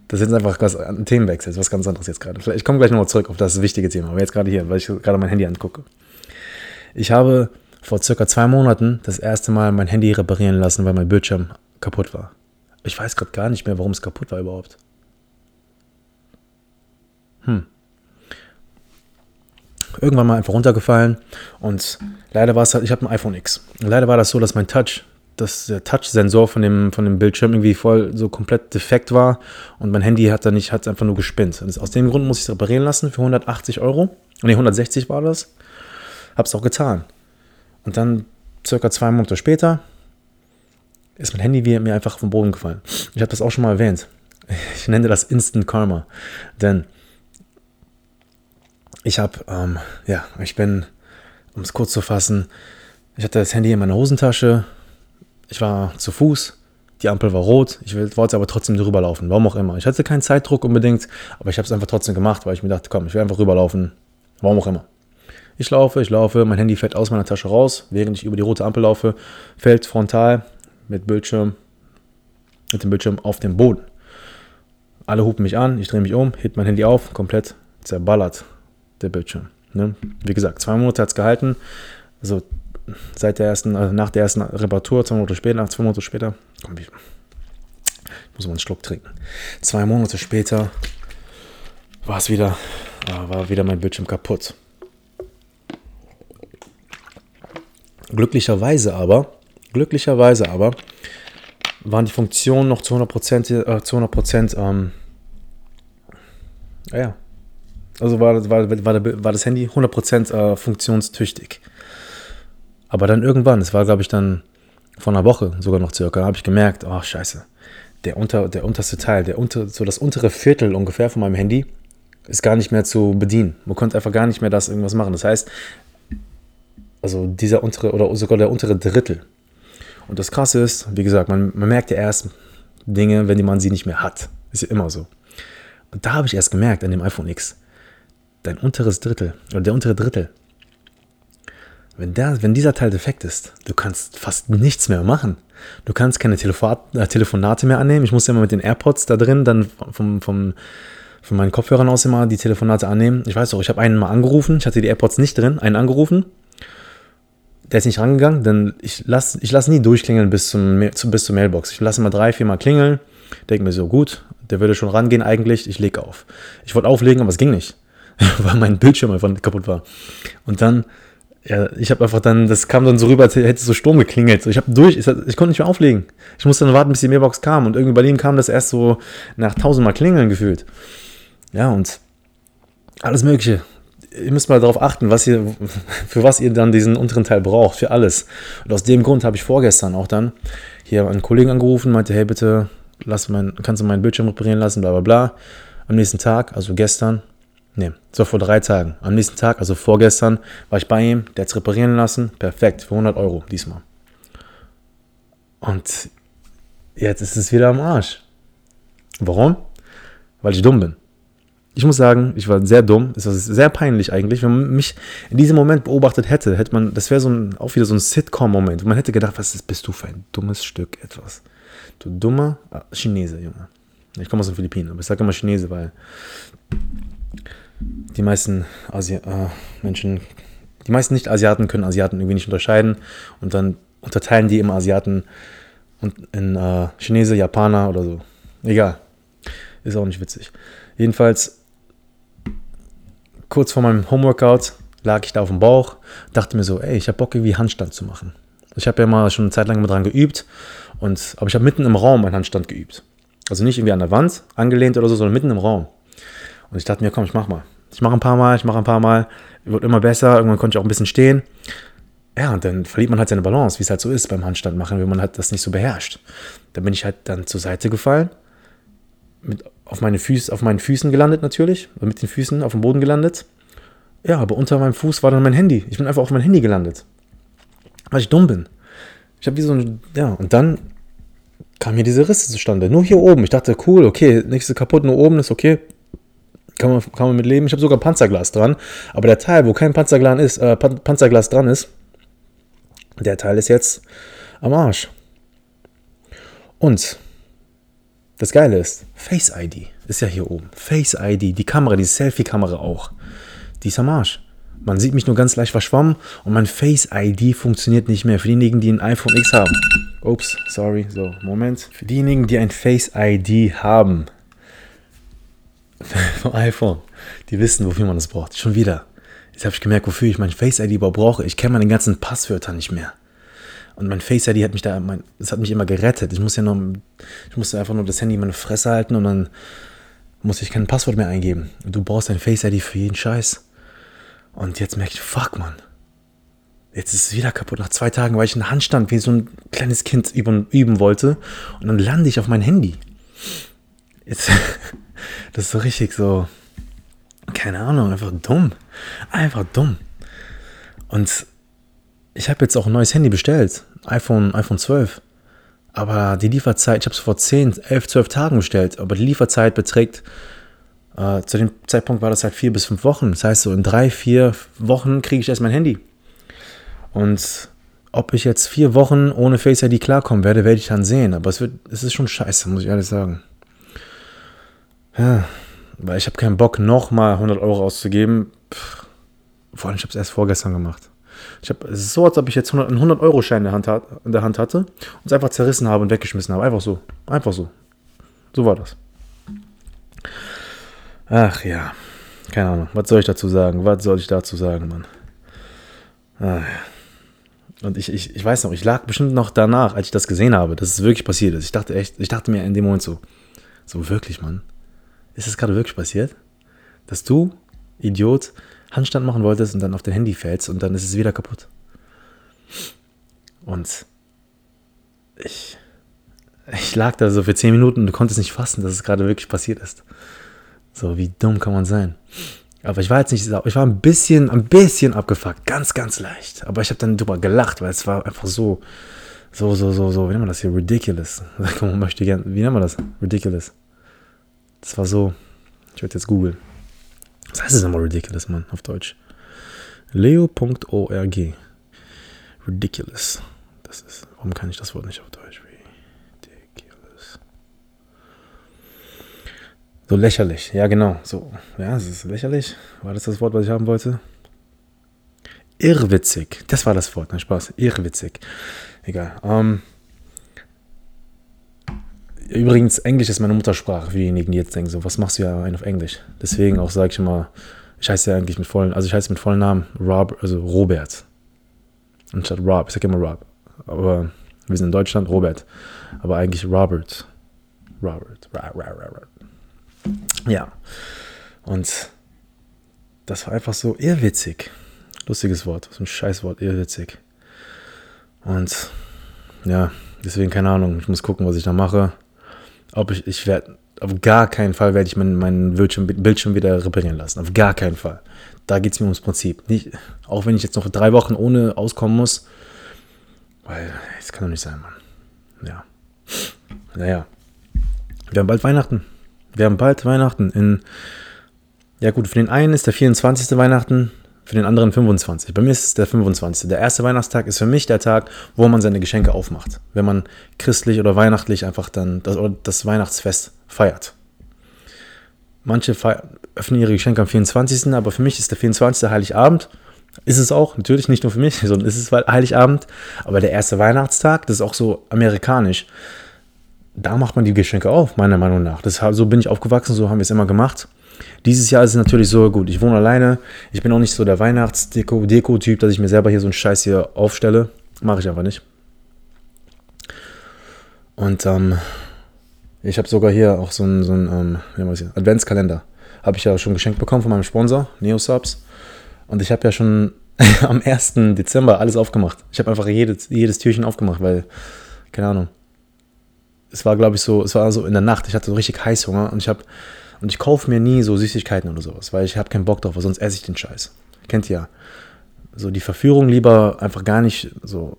Das ist jetzt einfach ein Themenwechsel, was ganz anderes jetzt gerade. Ich komme gleich nochmal zurück auf das wichtige Thema, aber jetzt gerade hier, weil ich gerade mein Handy angucke. Ich habe vor circa zwei Monaten das erste Mal mein Handy reparieren lassen, weil mein Bildschirm kaputt war. Ich weiß gerade gar nicht mehr, warum es kaputt war überhaupt. Hm. Irgendwann mal einfach runtergefallen und leider war es halt, ich habe ein iPhone X. Leider war das so, dass mein Touch, dass der Touch-Sensor von dem, von dem Bildschirm irgendwie voll so komplett defekt war und mein Handy hat dann nicht, hat einfach nur gespinnt. Und aus dem Grund muss ich es reparieren lassen für 180 Euro. Ne, 160 war das. Hab's auch getan. Und dann circa zwei Monate später ist mein Handy mir einfach vom Boden gefallen. Ich habe das auch schon mal erwähnt. Ich nenne das Instant Karma. Denn ich habe, ähm, ja, ich bin, um es kurz zu fassen, ich hatte das Handy in meiner Hosentasche, ich war zu Fuß, die Ampel war rot, ich wollte aber trotzdem drüber laufen, warum auch immer. Ich hatte keinen Zeitdruck unbedingt, aber ich habe es einfach trotzdem gemacht, weil ich mir dachte, komm, ich will einfach rüberlaufen, warum auch immer. Ich laufe, ich laufe, mein Handy fällt aus meiner Tasche raus, während ich über die rote Ampel laufe, fällt frontal mit Bildschirm, mit dem Bildschirm auf den Boden. Alle hupen mich an, ich drehe mich um, heb mein Handy auf, komplett zerballert der Bildschirm. Ne? Wie gesagt, zwei Monate hat es gehalten. Also seit der ersten, also nach der ersten Reparatur, zwei Monate später, zwei Monate später, komm, ich muss mal einen Schluck trinken. Zwei Monate später war es wieder, äh, war wieder mein Bildschirm kaputt. Glücklicherweise aber, glücklicherweise aber, waren die Funktionen noch zu 100%, äh, zu 100% ähm, ja, also war, war, war, war das Handy 100% äh, funktionstüchtig. Aber dann irgendwann, es war glaube ich dann vor einer Woche sogar noch circa, habe ich gemerkt, oh scheiße, der, unter, der unterste Teil, der unter, so das untere Viertel ungefähr von meinem Handy ist gar nicht mehr zu bedienen. Man konnte einfach gar nicht mehr das irgendwas machen. Das heißt, also dieser untere oder sogar der untere Drittel. Und das Krasse ist, wie gesagt, man, man merkt ja erst Dinge, wenn man sie nicht mehr hat. Ist ja immer so. Und da habe ich erst gemerkt an dem iPhone X, dein unteres Drittel oder der untere Drittel, wenn, der, wenn dieser Teil defekt ist, du kannst fast nichts mehr machen. Du kannst keine Telefon äh, Telefonate mehr annehmen. Ich muss ja immer mit den AirPods da drin dann vom, vom, von meinen Kopfhörern aus immer die Telefonate annehmen. Ich weiß auch, ich habe einen mal angerufen, ich hatte die AirPods nicht drin, einen angerufen. Der ist nicht rangegangen, denn ich lasse ich lass nie durchklingeln bis, zum, bis zur Mailbox. Ich lasse mal drei, vier Mal klingeln, denke mir so, gut, der würde schon rangehen eigentlich, ich lege auf. Ich wollte auflegen, aber es ging nicht, [LAUGHS] weil mein Bildschirm einfach kaputt war. Und dann ja, ich habe einfach dann, das kam dann so rüber, als hätte so Sturm geklingelt. ich habe durch, ich, ich, konnte nicht mehr auflegen. Ich musste dann warten, bis die Mailbox kam. Und irgendwie bei denen kam das erst so nach tausendmal Klingeln gefühlt. Ja, und alles Mögliche. Ihr müsst mal darauf achten, was ihr, für was ihr dann diesen unteren Teil braucht, für alles. Und aus dem Grund habe ich vorgestern auch dann hier einen Kollegen angerufen, meinte, hey bitte, lass mein, kannst du meinen Bildschirm reparieren lassen, bla bla bla. Am nächsten Tag, also gestern, Nee, das war vor drei Tagen. Am nächsten Tag, also vorgestern, war ich bei ihm, der hat es reparieren lassen. Perfekt, für 100 Euro diesmal. Und jetzt ist es wieder am Arsch. Warum? Weil ich dumm bin. Ich muss sagen, ich war sehr dumm. Es war sehr peinlich eigentlich. Wenn man mich in diesem Moment beobachtet hätte, hätte man, das wäre so auch wieder so ein Sitcom-Moment. Man hätte gedacht, was bist du für ein dummes Stück etwas? Du dummer ah, Chinese, Junge. Ich komme aus den Philippinen, aber ich sage immer Chinese, weil die meisten Asi äh, Menschen, die meisten Nicht-Asiaten können Asiaten irgendwie nicht unterscheiden und dann unterteilen die immer Asiaten in äh, Chinese, Japaner oder so. Egal. Ist auch nicht witzig. Jedenfalls, kurz vor meinem Homeworkout lag ich da auf dem Bauch, dachte mir so, ey, ich habe Bock irgendwie Handstand zu machen. Ich habe ja mal schon eine Zeit lang dran geübt, und, aber ich habe mitten im Raum einen Handstand geübt. Also nicht irgendwie an der Wand angelehnt oder so, sondern mitten im Raum. Und ich dachte mir, komm, ich mach mal. Ich mache ein paar Mal, ich mache ein paar Mal, wird immer besser, irgendwann konnte ich auch ein bisschen stehen. Ja, und dann verliert man halt seine Balance, wie es halt so ist beim Handstand machen, wenn man halt das nicht so beherrscht. Dann bin ich halt dann zur Seite gefallen, mit, auf, meine Füße, auf meinen Füßen gelandet natürlich, mit den Füßen auf dem Boden gelandet. Ja, aber unter meinem Fuß war dann mein Handy. Ich bin einfach auf mein Handy gelandet. Weil ich dumm bin. Ich habe wie so ein, ja, und dann kam hier diese Risse zustande. Nur hier oben. Ich dachte, cool, okay, ist kaputt, nur oben ist okay. Kann man, kann man mit leben. Ich habe sogar Panzerglas dran. Aber der Teil, wo kein Panzerglas, ist, äh, Panzerglas dran ist, der Teil ist jetzt am Arsch. Und das Geile ist, Face ID ist ja hier oben. Face ID, die Kamera, die Selfie-Kamera auch. Die ist am Arsch. Man sieht mich nur ganz leicht verschwommen und mein Face ID funktioniert nicht mehr. Für diejenigen, die ein iPhone X haben. Ups, sorry. So, Moment. Für diejenigen, die ein Face ID haben, [LAUGHS] vom iPhone. Die wissen, wofür man das braucht. Schon wieder. Jetzt habe ich gemerkt, wofür ich mein Face ID überhaupt brauche. Ich kenne meine ganzen Passwörter nicht mehr. Und mein Face ID hat mich da, mein, das hat mich immer gerettet. Ich muss ja nur, ich musste einfach nur das Handy in meine Fresse halten und dann muss ich kein Passwort mehr eingeben. Du brauchst ein Face ID für jeden Scheiß. Und jetzt merke ich, fuck, man. Jetzt ist es wieder kaputt. Nach zwei Tagen, weil ich in Handstand wie so ein kleines Kind üben, üben wollte. Und dann lande ich auf mein Handy Jetzt, [LAUGHS] das ist so richtig so, keine Ahnung, einfach dumm. Einfach dumm. Und ich habe jetzt auch ein neues Handy bestellt. iPhone, iPhone 12. Aber die Lieferzeit, ich habe es vor 10, 11, 12 Tagen bestellt, aber die Lieferzeit beträgt, äh, zu dem Zeitpunkt war das halt vier bis fünf Wochen. Das heißt, so in drei, vier Wochen kriege ich erst mein Handy. Und ob ich jetzt vier Wochen ohne Face ID klarkommen werde, werde ich dann sehen. Aber es, wird, es ist schon scheiße, muss ich ehrlich sagen. Ja, weil ich habe keinen Bock, nochmal 100 Euro auszugeben. Pff, vor allem, ich habe es erst vorgestern gemacht. Ich hab, es ist so, als ob ich jetzt 100, einen 100-Euro-Schein in, der Hand in der Hand hatte und es einfach zerrissen habe und weggeschmissen habe. Einfach so. Einfach so. So war das. Ach ja. Keine Ahnung. Was soll ich dazu sagen? Was soll ich dazu sagen, Mann? Ah, und ich, ich, ich weiß noch, ich lag bestimmt noch danach, als ich das gesehen habe, dass es wirklich passiert ist. Ich dachte echt, ich dachte mir in dem Moment so, so wirklich, Mann. Ist das gerade wirklich passiert? Dass du, Idiot, Handstand machen wolltest und dann auf dein Handy fällst und dann ist es wieder kaputt. Und ich, ich lag da so für 10 Minuten und du konntest nicht fassen, dass es gerade wirklich passiert ist. So, wie dumm kann man sein? Aber ich war jetzt nicht, ich war ein bisschen, ein bisschen abgefuckt, ganz, ganz leicht. Aber ich habe dann drüber gelacht, weil es war einfach so, so, so, so, so, wie nennt man das hier? Ridiculous. [LAUGHS] Man möchte gern, wie nennt man das? Ridiculous. Das war so, ich werde jetzt googeln. Was heißt das nochmal ridiculous, Mann, auf Deutsch? Leo.org. Ridiculous. Das ist, warum kann ich das Wort nicht auf Deutsch? Ridiculous. So lächerlich, ja genau. So, ja, es ist lächerlich. War das das Wort, was ich haben wollte? Irrwitzig. Das war das Wort, nein, Spaß. Irrwitzig. Egal. Ähm, Übrigens, Englisch ist meine Muttersprache für diejenigen, die jetzt denken, so, was machst du ja auf Englisch? Deswegen auch sage ich immer, ich heiße ja eigentlich mit vollen, also ich heiße mit vollen Namen Rob, also Robert. Anstatt Rob, ich sage immer Rob. Aber wir sind in Deutschland, Robert. Aber eigentlich Robert. Robert. Robert. Ja. Und das war einfach so irrwitzig. Lustiges Wort, so ein Scheißwort, irrwitzig. Und ja, deswegen keine Ahnung, ich muss gucken, was ich da mache ob ich, ich werde, auf gar keinen Fall werde ich meinen, meinen Bildschirm, Bildschirm wieder reparieren lassen. Auf gar keinen Fall. Da geht es mir ums Prinzip. Nicht, auch wenn ich jetzt noch drei Wochen ohne auskommen muss. Weil, das kann doch nicht sein, Mann. Ja. Naja. Wir haben bald Weihnachten. Wir haben bald Weihnachten. In, ja gut, für den einen ist der 24. Weihnachten, für den anderen 25. Bei mir ist es der 25. Der erste Weihnachtstag ist für mich der Tag, wo man seine Geschenke aufmacht. Wenn man christlich oder weihnachtlich einfach dann das, das Weihnachtsfest feiert. Manche öffnen ihre Geschenke am 24. Aber für mich ist der 24. Heiligabend. Ist es auch, natürlich nicht nur für mich, [LAUGHS] sondern ist es Heiligabend. Aber der erste Weihnachtstag, das ist auch so amerikanisch. Da macht man die Geschenke auf, meiner Meinung nach. Das, so bin ich aufgewachsen, so haben wir es immer gemacht. Dieses Jahr ist es natürlich so gut. Ich wohne alleine. Ich bin auch nicht so der Weihnachtsdeko-Typ, dass ich mir selber hier so einen Scheiß hier aufstelle. Mache ich einfach nicht. Und ähm, ich habe sogar hier auch so einen, so einen ähm, Adventskalender. Habe ich ja schon geschenkt bekommen von meinem Sponsor, NeoSubs. Und ich habe ja schon [LAUGHS] am 1. Dezember alles aufgemacht. Ich habe einfach jedes, jedes Türchen aufgemacht, weil, keine Ahnung. Es war, glaube ich, so, es war so in der Nacht. Ich hatte so richtig Heißhunger und ich habe und ich kaufe mir nie so Süßigkeiten oder sowas, weil ich habe keinen Bock drauf, sonst esse ich den Scheiß. Kennt ihr ja. So die Verführung lieber einfach gar nicht so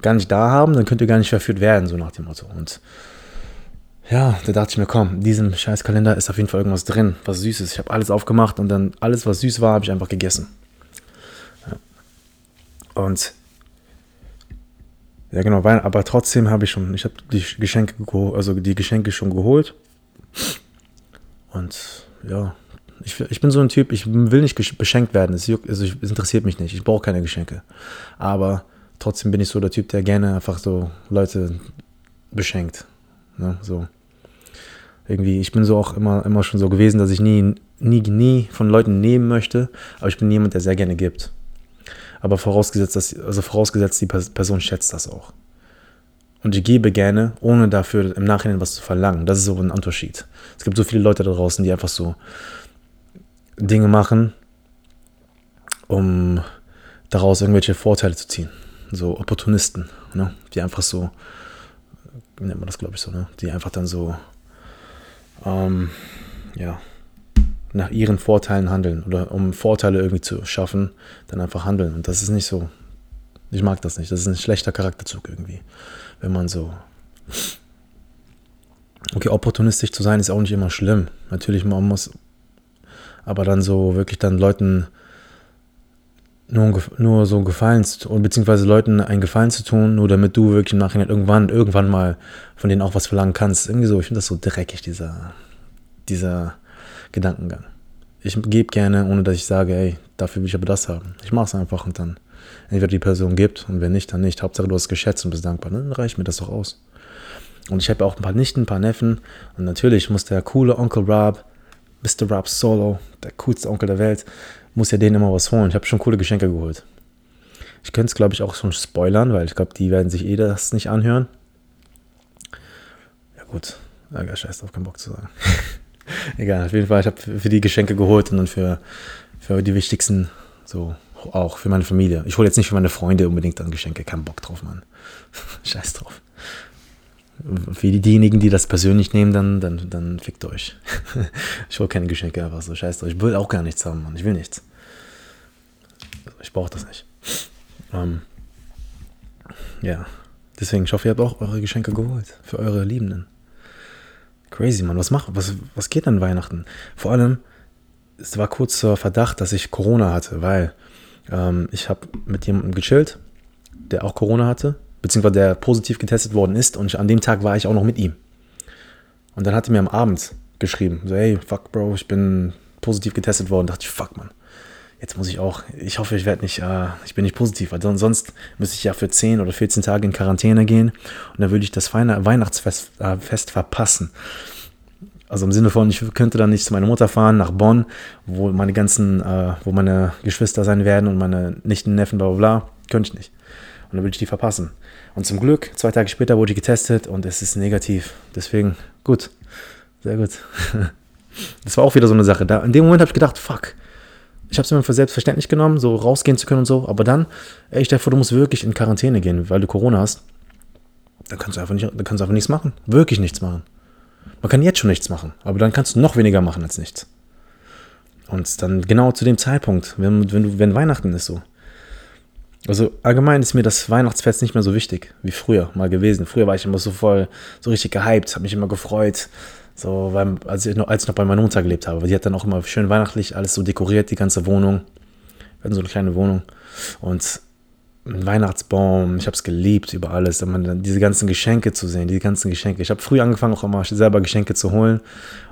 gar nicht da haben, dann könnt ihr gar nicht verführt werden, so nach dem Motto. Und ja, da dachte ich mir, komm, in diesem Scheißkalender ist auf jeden Fall irgendwas drin, was süß ist. Ich habe alles aufgemacht und dann alles, was süß war, habe ich einfach gegessen. Und ja, genau, aber trotzdem habe ich schon, ich habe die Geschenke, also die Geschenke schon geholt. Und ja, ich, ich bin so ein Typ, ich will nicht beschenkt werden. Es, juckt, also es interessiert mich nicht. Ich brauche keine Geschenke. Aber trotzdem bin ich so der Typ, der gerne einfach so Leute beschenkt. Ne? So. Irgendwie, ich bin so auch immer, immer schon so gewesen, dass ich nie, nie, nie von Leuten nehmen möchte, aber ich bin jemand, der sehr gerne gibt. Aber vorausgesetzt, dass, also vorausgesetzt, die Person schätzt das auch. Und ich gebe gerne, ohne dafür im Nachhinein was zu verlangen. Das ist so ein Unterschied. Es gibt so viele Leute da draußen, die einfach so Dinge machen, um daraus irgendwelche Vorteile zu ziehen. So Opportunisten, ne? die einfach so, nennt man das glaube ich so, ne? die einfach dann so ähm, ja, nach ihren Vorteilen handeln oder um Vorteile irgendwie zu schaffen, dann einfach handeln. Und das ist nicht so. Ich mag das nicht. Das ist ein schlechter Charakterzug irgendwie. Wenn man so. Okay, opportunistisch zu sein ist auch nicht immer schlimm. Natürlich, man muss. Aber dann so wirklich dann Leuten nur, nur so Gefallen zu beziehungsweise Leuten einen Gefallen zu tun, nur damit du wirklich im Nachhinein irgendwann, irgendwann mal von denen auch was verlangen kannst. Irgendwie so, ich finde das so dreckig, dieser, dieser Gedankengang. Ich gebe gerne, ohne dass ich sage, ey, dafür will ich aber das haben. Ich mache es einfach und dann entweder die Person gibt und wenn nicht, dann nicht. Hauptsache du hast geschätzt und bist dankbar. Dann reicht mir das doch aus. Und ich habe auch ein paar Nichten, ein paar Neffen und natürlich muss der coole Onkel Rob, Mr. Rob Solo, der coolste Onkel der Welt, muss ja denen immer was holen. Ich habe schon coole Geschenke geholt. Ich könnte es, glaube ich, auch schon spoilern, weil ich glaube, die werden sich eh das nicht anhören. Ja gut, ja, scheiß drauf, keinen Bock zu sagen. [LAUGHS] Egal, auf jeden Fall, ich habe für die Geschenke geholt und dann für, für die wichtigsten, so auch für meine Familie. Ich hole jetzt nicht für meine Freunde unbedingt dann Geschenke, keinen Bock drauf, Mann. [LAUGHS] Scheiß drauf. Für diejenigen, die das persönlich nehmen, dann, dann, dann fickt euch. [LAUGHS] ich hole keine Geschenke einfach so, scheiß drauf. Ich will auch gar nichts haben, Mann. Ich will nichts. Ich brauche das nicht. Ähm, ja, deswegen, ich hoffe, ihr habt auch eure Geschenke geholt für eure Liebenden. Crazy, Mann. Was was, was geht an Weihnachten? Vor allem, es war kurz zur Verdacht, dass ich Corona hatte, weil ähm, ich habe mit jemandem gechillt, der auch Corona hatte, beziehungsweise der positiv getestet worden ist und ich, an dem Tag war ich auch noch mit ihm. Und dann hat er mir am Abend geschrieben, so, hey, fuck, Bro, ich bin positiv getestet worden. Da dachte ich, fuck, Mann jetzt muss ich auch, ich hoffe, ich werde nicht, äh, ich bin nicht positiv, weil sonst müsste ich ja für 10 oder 14 Tage in Quarantäne gehen und dann würde ich das Weihnachtsfest äh, verpassen. Also im Sinne von, ich könnte dann nicht zu meiner Mutter fahren nach Bonn, wo meine ganzen, äh, wo meine Geschwister sein werden und meine Nichten, Neffen, bla bla bla, könnte ich nicht. Und dann würde ich die verpassen. Und zum Glück, zwei Tage später wurde ich getestet und es ist negativ. Deswegen, gut, sehr gut. [LAUGHS] Das war auch wieder so eine Sache. Da, in dem Moment habe ich gedacht, fuck, ich habe es mir für selbstverständlich genommen, so rausgehen zu können und so. Aber dann, ey, ich dachte, du musst wirklich in Quarantäne gehen, weil du Corona hast. Dann kannst du einfach, nicht, dann kannst du einfach nichts machen. Wirklich nichts machen. Man kann jetzt schon nichts machen, aber dann kannst du noch weniger machen als nichts. Und dann genau zu dem Zeitpunkt, wenn, wenn, du, wenn Weihnachten ist so. Also allgemein ist mir das Weihnachtsfest nicht mehr so wichtig wie früher mal gewesen. Früher war ich immer so voll, so richtig gehypt, habe mich immer gefreut, so, weil, als, ich noch, als ich noch bei meiner Mutter gelebt habe. Die hat dann auch immer schön weihnachtlich alles so dekoriert, die ganze Wohnung. Wir hatten so eine kleine Wohnung. Und ein Weihnachtsbaum, ich habe es geliebt über alles. Diese ganzen Geschenke zu sehen, diese ganzen Geschenke. Ich habe früh angefangen, auch immer selber Geschenke zu holen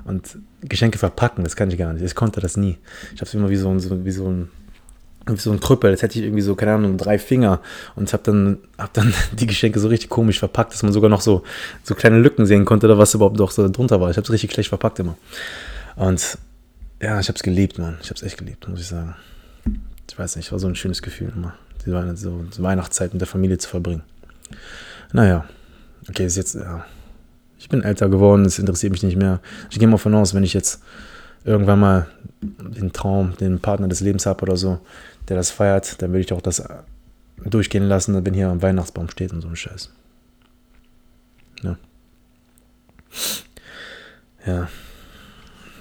und Geschenke verpacken, das kann ich gar nicht. Ich konnte das nie. Ich habe es immer wie so, so, wie so ein so ein Krüppel, jetzt hätte ich irgendwie so, keine Ahnung, drei Finger und habe dann, hab dann [LAUGHS] die Geschenke so richtig komisch verpackt, dass man sogar noch so, so kleine Lücken sehen konnte, da was überhaupt doch so drunter war. Ich habe es richtig schlecht verpackt immer. Und ja, ich habe es geliebt, Mann. Ich habe es echt geliebt, muss ich sagen. Ich weiß nicht, war so ein schönes Gefühl immer, die so Weihnachtszeit mit der Familie zu verbringen. Naja, okay, ist jetzt, ja, ich bin älter geworden, es interessiert mich nicht mehr. Ich gehe mal von aus, wenn ich jetzt irgendwann mal den Traum, den Partner des Lebens habe oder so, der das feiert, dann würde ich auch das durchgehen lassen, wenn hier ein Weihnachtsbaum steht und so ein Scheiß. Ja. Ja.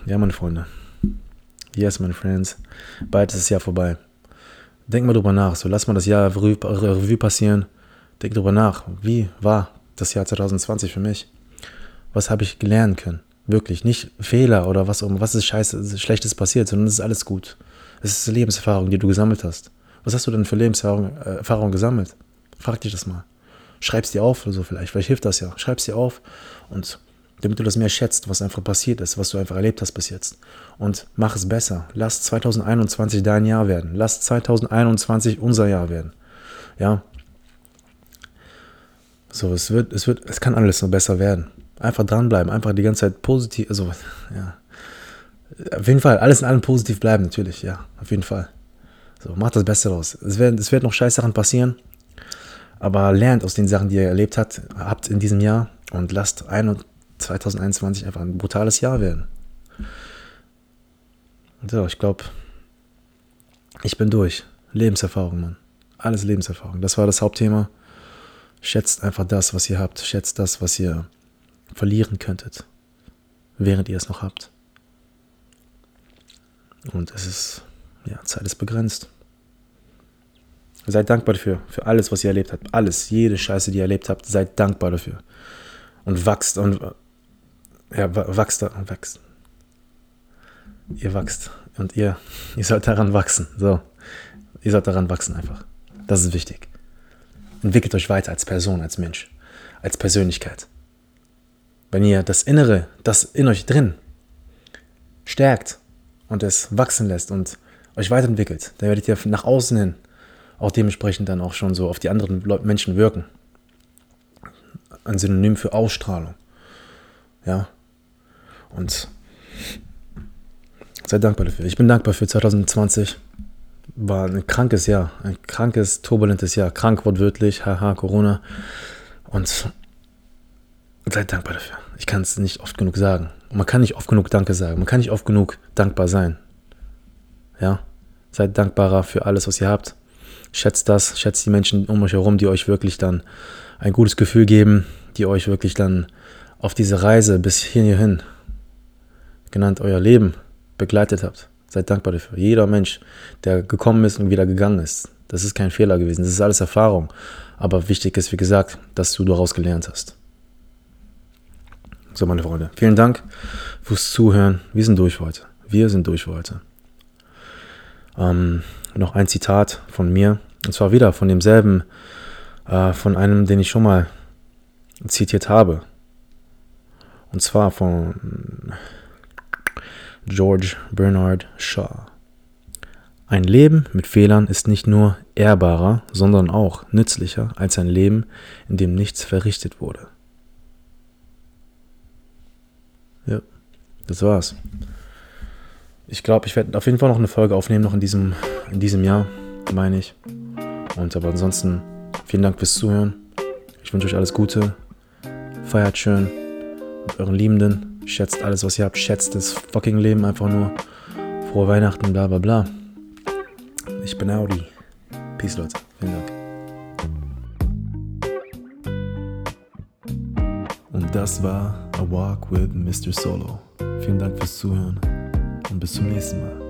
Ja, meine Freunde. Yes, meine Friends. Bald ist das Jahr vorbei. Denk mal drüber nach. So, lass mal das Jahr Revue passieren. Denk drüber nach. Wie war das Jahr 2020 für mich? Was habe ich lernen können? Wirklich. Nicht Fehler oder was, was ist scheiße, schlechtes passiert, sondern es ist alles gut. Es ist Lebenserfahrung, die du gesammelt hast. Was hast du denn für Lebenserfahrung äh, Erfahrung gesammelt? Frag dich das mal. Schreib's dir auf oder so vielleicht. Vielleicht hilft das ja. Schreib's dir auf und damit du das mehr schätzt, was einfach passiert ist, was du einfach erlebt hast bis jetzt. Und mach es besser. Lass 2021 dein Jahr werden. Lass 2021 unser Jahr werden. Ja. So, es wird, es wird, es kann alles noch besser werden. Einfach dranbleiben, einfach die ganze Zeit positiv, also, ja. Auf jeden Fall, alles in allem positiv bleiben, natürlich, ja, auf jeden Fall. So, macht das Beste raus. Es werden, es wird noch scheiß Sachen passieren, aber lernt aus den Sachen, die ihr erlebt habt, habt in diesem Jahr und lasst 2021 einfach ein brutales Jahr werden. So, ich glaube, ich bin durch. Lebenserfahrung, Mann. Alles Lebenserfahrung. Das war das Hauptthema. Schätzt einfach das, was ihr habt. Schätzt das, was ihr verlieren könntet. während ihr es noch habt. Und es ist, ja, Zeit ist begrenzt. Seid dankbar dafür, für alles, was ihr erlebt habt. Alles, jede Scheiße, die ihr erlebt habt, seid dankbar dafür. Und wachst und, ja, wachst und wächst. Ihr wachst und ihr, [LAUGHS] ihr sollt daran wachsen. So, ihr sollt daran wachsen einfach. Das ist wichtig. Entwickelt euch weiter als Person, als Mensch, als Persönlichkeit. Wenn ihr das Innere, das in euch drin stärkt und es wachsen lässt und euch weiterentwickelt, dann werdet ihr nach außen hin auch dementsprechend dann auch schon so auf die anderen Menschen wirken. Ein Synonym für Ausstrahlung. Ja. Und seid dankbar dafür. Ich bin dankbar für 2020. War ein krankes Jahr. Ein krankes, turbulentes Jahr. Krank wortwörtlich. Haha, Corona. Und seid dankbar dafür. Ich kann es nicht oft genug sagen. Und man kann nicht oft genug Danke sagen. Man kann nicht oft genug dankbar sein. Ja? Seid dankbarer für alles, was ihr habt. Schätzt das, schätzt die Menschen um euch herum, die euch wirklich dann ein gutes Gefühl geben, die euch wirklich dann auf diese Reise bis hierhin, genannt euer Leben, begleitet habt. Seid dankbar dafür. Jeder Mensch, der gekommen ist und wieder gegangen ist, das ist kein Fehler gewesen. Das ist alles Erfahrung. Aber wichtig ist, wie gesagt, dass du daraus gelernt hast. So, meine Freunde, vielen Dank fürs Zuhören. Wir sind durch heute. Wir sind durch heute. Ähm, noch ein Zitat von mir. Und zwar wieder von demselben, äh, von einem, den ich schon mal zitiert habe. Und zwar von George Bernard Shaw. Ein Leben mit Fehlern ist nicht nur ehrbarer, sondern auch nützlicher als ein Leben, in dem nichts verrichtet wurde. Ja, das war's. Ich glaube, ich werde auf jeden Fall noch eine Folge aufnehmen, noch in diesem, in diesem Jahr, meine ich. Und aber ansonsten, vielen Dank fürs Zuhören. Ich wünsche euch alles Gute. Feiert schön mit euren Liebenden. Schätzt alles, was ihr habt. Schätzt das fucking Leben einfach nur. Frohe Weihnachten, bla bla bla. Ich bin Audi. Peace, Leute. Vielen Dank. Und das war A Walk with Mr. Solo. Vielen Dank fürs Zuhören und bis zum nächsten Mal.